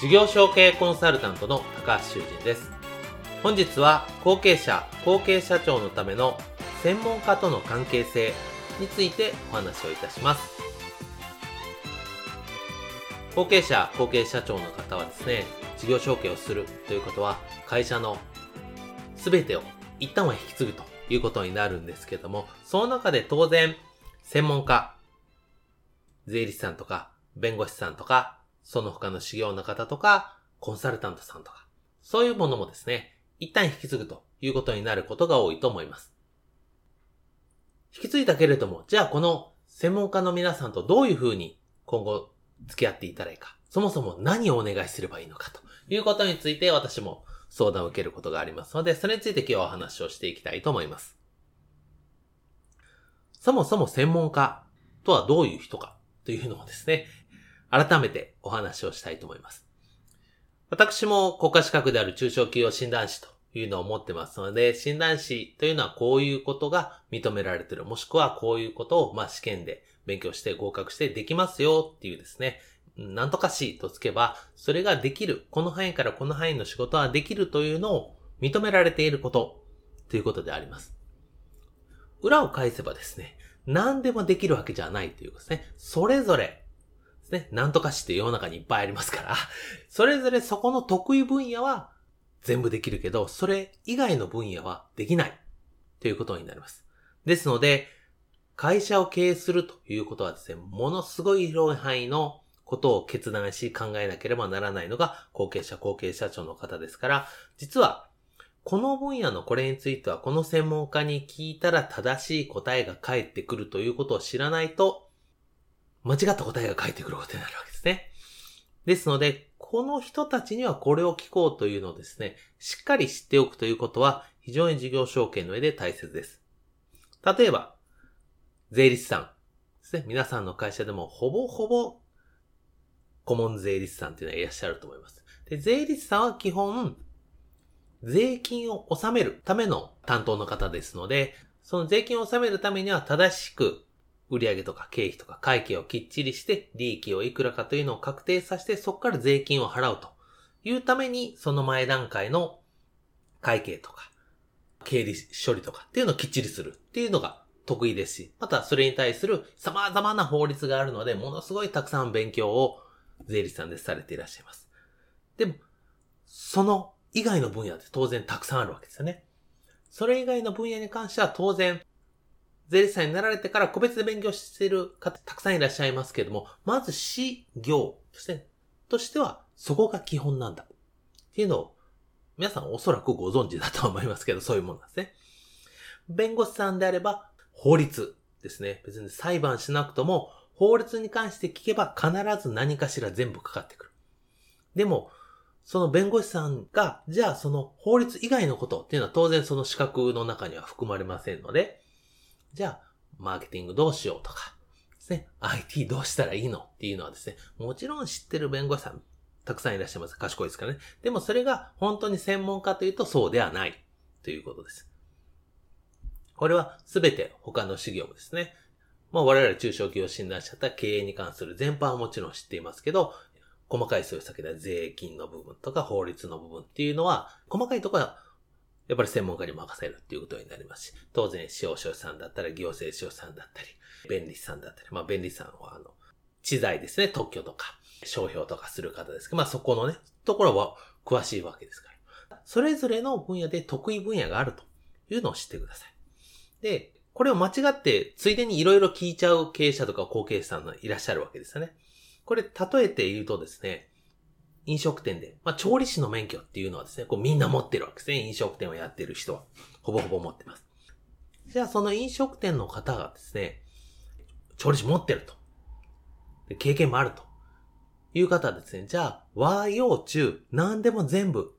事業承継コンサルタントの高橋修人です。本日は後継者、後継社長のための専門家との関係性についてお話をいたします。後継者、後継社長の方はですね、事業承継をするということは会社の全てを一旦は引き継ぐということになるんですけども、その中で当然専門家、税理士さんとか弁護士さんとかその他の修行の方とか、コンサルタントさんとか、そういうものもですね、一旦引き継ぐということになることが多いと思います。引き継いだけれども、じゃあこの専門家の皆さんとどういうふうに今後付き合っていたらいいか、そもそも何をお願いすればいいのかということについて私も相談を受けることがありますので、それについて今日はお話をしていきたいと思います。そもそも専門家とはどういう人かというのをですね、改めてお話をしたいと思います。私も国家資格である中小企業診断士というのを持ってますので、診断士というのはこういうことが認められてる、もしくはこういうことを、まあ、試験で勉強して合格してできますよっていうですね、なんとかしとつけば、それができる、この範囲からこの範囲の仕事はできるというのを認められていることということであります。裏を返せばですね、何でもできるわけじゃないということですね。それぞれね、なんとかして世の中にいっぱいありますから、それぞれそこの得意分野は全部できるけど、それ以外の分野はできないということになります。ですので、会社を経営するということはですね、ものすごい広い範囲のことを決断し考えなければならないのが後継者後継社長の方ですから、実はこの分野のこれについてはこの専門家に聞いたら正しい答えが返ってくるということを知らないと間違った答えが返ってくることになるわけですね。ですので、この人たちにはこれを聞こうというのをですね、しっかり知っておくということは非常に事業承継の上で大切です。例えば、税理士さんですね。皆さんの会社でもほぼほぼ顧問税理士さんっていうのはいらっしゃると思います。で、税理士さんは基本、税金を納めるための担当の方ですので、その税金を納めるためには正しく売上とか経費とか会計をきっちりして利益をいくらかというのを確定させてそこから税金を払うというためにその前段階の会計とか経理処理とかっていうのをきっちりするっていうのが得意ですし、またそれに対する様々な法律があるので、ものすごいたくさん勉強を税理士さんでされていらっしゃいます。でも、その以外の分野って当然たくさんあるわけですよね。それ以外の分野に関しては当然税理士さんになられてから個別で勉強している方たくさんいらっしゃいますけれども、まず私業として、としてはそこが基本なんだ。っていうのを皆さんおそらくご存知だと思いますけど、そういうものなんですね。弁護士さんであれば法律ですね。別に裁判しなくとも法律に関して聞けば必ず何かしら全部かかってくる。でも、その弁護士さんが、じゃあその法律以外のことっていうのは当然その資格の中には含まれませんので、じゃあ、マーケティングどうしようとか、ですね、IT どうしたらいいのっていうのはですね、もちろん知ってる弁護士さん、たくさんいらっしゃいます。賢いですからね。でもそれが本当に専門家というとそうではないということです。これはすべて他の事業もですね。まあ我々中小企業診断者だった経営に関する全般はもちろん知っていますけど、細かいそういう先では税金の部分とか法律の部分っていうのは、細かいところはやっぱり専門家に任せるっていうことになりますし、当然、司法書士さんだったり、行政書士さんだったり、弁理士さんだったり、まあ、弁理士さんは、あの、知財ですね、特許とか、商標とかする方ですけど、まあ、そこのね、ところは詳しいわけですから。それぞれの分野で得意分野があるというのを知ってください。で、これを間違って、ついでにいろいろ聞いちゃう経営者とか後継者さんがいらっしゃるわけですよね。これ、例えて言うとですね、飲食店で、まあ、調理師の免許っていうのはですね、こうみんな持ってるわけですね。飲食店をやってる人は。ほぼほぼ持ってます。じゃあ、その飲食店の方がですね、調理師持ってると。経験もあると。いう方はですね、じゃあ、和洋中、何でも全部、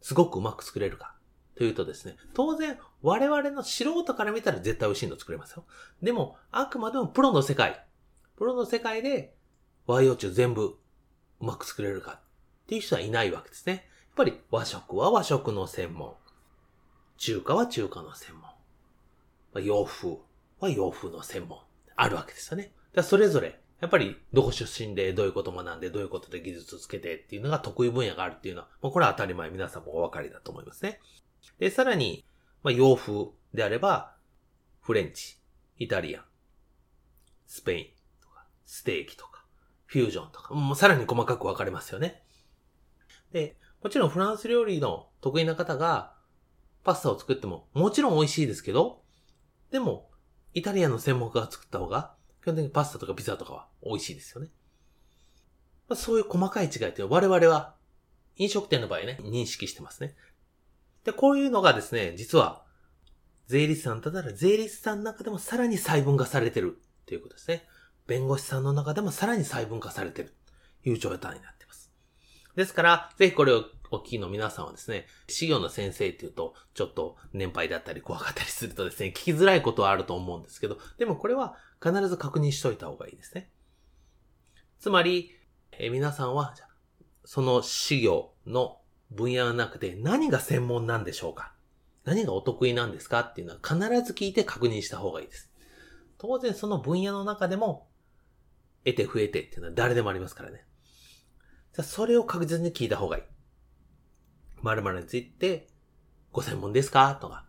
すごくうまく作れるか。というとですね、当然、我々の素人から見たら絶対美味しいの作れますよ。でも、あくまでもプロの世界。プロの世界で、和洋中全部、うまく作れるか。っていう人はいないわけですね。やっぱり和食は和食の専門。中華は中華の専門。洋風は洋風の専門。あるわけですよね。だそれぞれ、やっぱりどこ出身でどういうこと学んでどういうことで技術をつけてっていうのが得意分野があるっていうのは、もうこれは当たり前皆さんもお分かりだと思いますね。で、さらに、まあ、洋風であれば、フレンチ、イタリアン、スペインとか、ステーキとか、フュージョンとか、もうさらに細かく分かれますよね。で、もちろんフランス料理の得意な方がパスタを作ってももちろん美味しいですけど、でも、イタリアの専門家が作った方が、基本的にパスタとかピザとかは美味しいですよね。まあ、そういう細かい違いって我々は飲食店の場合ね、認識してますね。で、こういうのがですね、実は、税理士さんだったら税理士さんの中でもさらに細分化されてるっていうことですね。弁護士さんの中でもさらに細分化されてるという状態になっています。ですから、ぜひこれをお聞きの皆さんはですね、資料の先生っていうと、ちょっと年配だったり怖かったりするとですね、聞きづらいことはあると思うんですけど、でもこれは必ず確認しといた方がいいですね。つまり、え皆さんは、その資料の分野がなくて何が専門なんでしょうか？何がお得意なんですか？っていうのは必ず聞いて確認した方がいいです。当然その分野の中でも、得て増えてっていうのは誰でもありますからね。じゃそれを確実に聞いた方がいい。〇〇について、ご専門ですか？とか、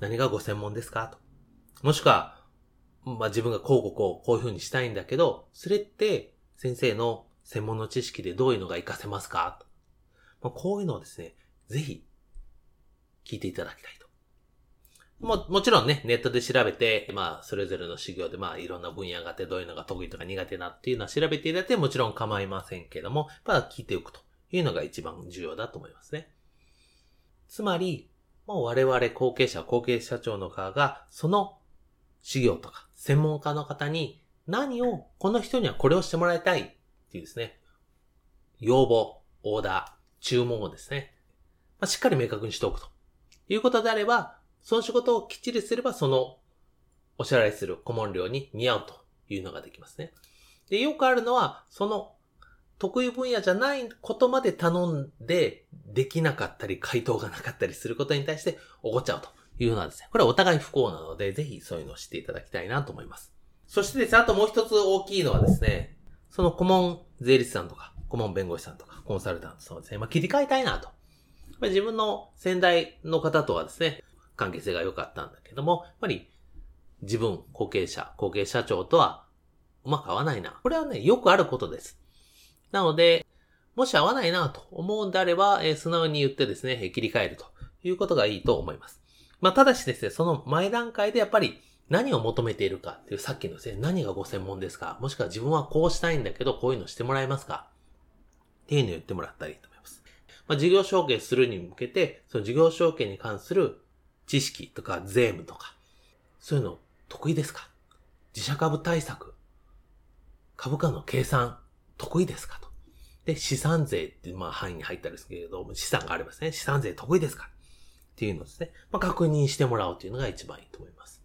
何がご専門ですか？と。もしくは、まあ、自分がこうこうこう、こういう風にしたいんだけど、それって先生の専門の知識でどういうのが活かせますか？と。まあ、こういうのをですね、ぜひ、聞いていただきたいと。も、もちろんね、ネットで調べて、まあ、それぞれの修行で、まあ、いろんな分野があって、どういうのが得意とか苦手なっていうのは調べていただいて、もちろん構いませんけども、まあ、聞いておくというのが一番重要だと思いますね。つまり、もう我々後継者、後継社長の側が、その修行とか専門家の方に何を、この人にはこれをしてもらいたいっていうですね、要望、オーダー、注文をですね、まあ、しっかり明確にしておくということであれば、その仕事をきっちりすれば、そのお支払いする顧問料に見合うというのができますね。で、よくあるのは、その得意分野じゃないことまで頼んで、できなかったり、回答がなかったりすることに対して怒っちゃうというのはですね、これはお互い不幸なので、ぜひそういうのを知っていただきたいなと思います。そしてですね、あともう一つ大きいのはですね、その顧問税理士さんとか、顧問弁護士さんとか、コンサルタントさんですね、まあ、切り替えたいなと。自分の先代の方とはですね、関係性が良かったんだけども、やっぱり自分、後継者、後継社長とはうまく合わないな。これはね、よくあることです。なので、もし合わないなと思うんであれば、えー、素直に言ってですね、切り替えるということがいいと思います。まあ、ただしですね、その前段階でやっぱり何を求めているかっていうさっきのですね、何がご専門ですか？もしくは自分はこうしたいんだけど、こういうのしてもらえますか？っていうのを言ってもらったらいいと思います。まあ、事業承継するに向けて、その事業承継に関する知識とか税務とか、そういうの得意ですか？自社株対策、株価の計算、得意ですかと。で、資産税ってまあ範囲に入ったんですけれども、資産がありますね。資産税得意ですか？っていうのですね、まあ、確認してもらうというのが一番いいと思います。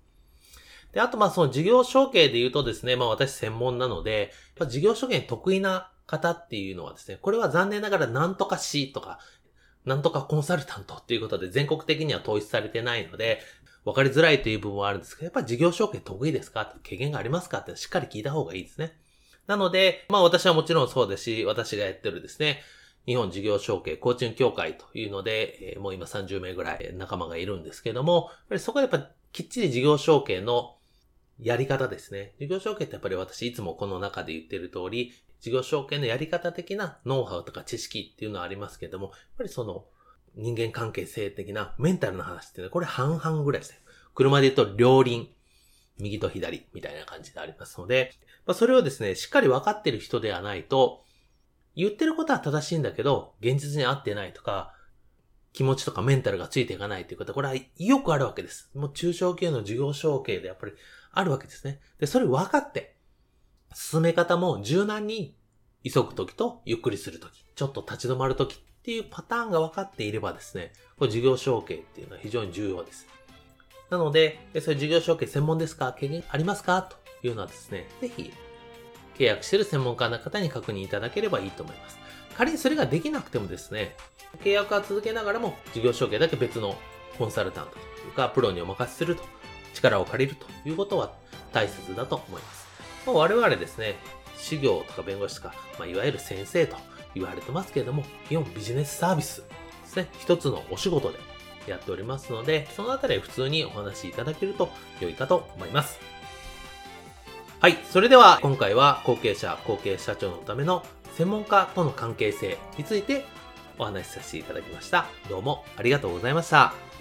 で、あとまあその事業承継で言うとですね、まあ私専門なので、事業承継得意な方っていうのはですね、これは残念ながらなんとかしとか、なんとかコンサルタントっていうことで全国的には統一されてないので、分かりづらいという部分はあるんですけど、やっぱ事業承継得意ですか経験がありますかってしっかり聞いた方がいいですね。なので、まあ私はもちろんそうですし、私がやってるですね、日本事業承継コーチング協会というので、えー、もう今30名ぐらい仲間がいるんですけども、やっぱりそこでやっぱきっちり事業承継のやり方ですね。事業承継ってやっぱり私いつもこの中で言ってる通り、事業承継のやり方的なノウハウとか知識っていうのはありますけども、やっぱりその人間関係性的なメンタルの話っていうのは、これ半々ぐらいですね。車で言うと両輪、右と左みたいな感じでありますので、まあ、それをですね、しっかり分かってる人ではないと、言ってることは正しいんだけど、現実に合ってないとか、気持ちとかメンタルがついていかないということは、これはよくあるわけです。もう中小系の事業承継でやっぱりあるわけですね。で、それ分かって、進め方も柔軟に急ぐときとゆっくりするとき、ちょっと立ち止まるときっていうパターンが分かっていればですね、これ事業承継っていうのは非常に重要です。なので、それ事業承継専門ですか？経験ありますか？というのはですね、ぜひ契約している専門家の方に確認いただければいいと思います。仮にそれができなくてもですね、契約は続けながらも事業承継だけ別のコンサルタントというか、プロにお任せすると、力を借りるということは大切だと思います。まあ、我々ですね、事業とか弁護士とか、まあ、いわゆる先生と言われてますけれども、基本ビジネスサービスですね、一つのお仕事でやっておりますので、そのあたり普通にお話しいただけると良いかと思います。はい。それでは今回は後継者、後継社長のための専門家との関係性についてお話しさせていただきました。どうもありがとうございました。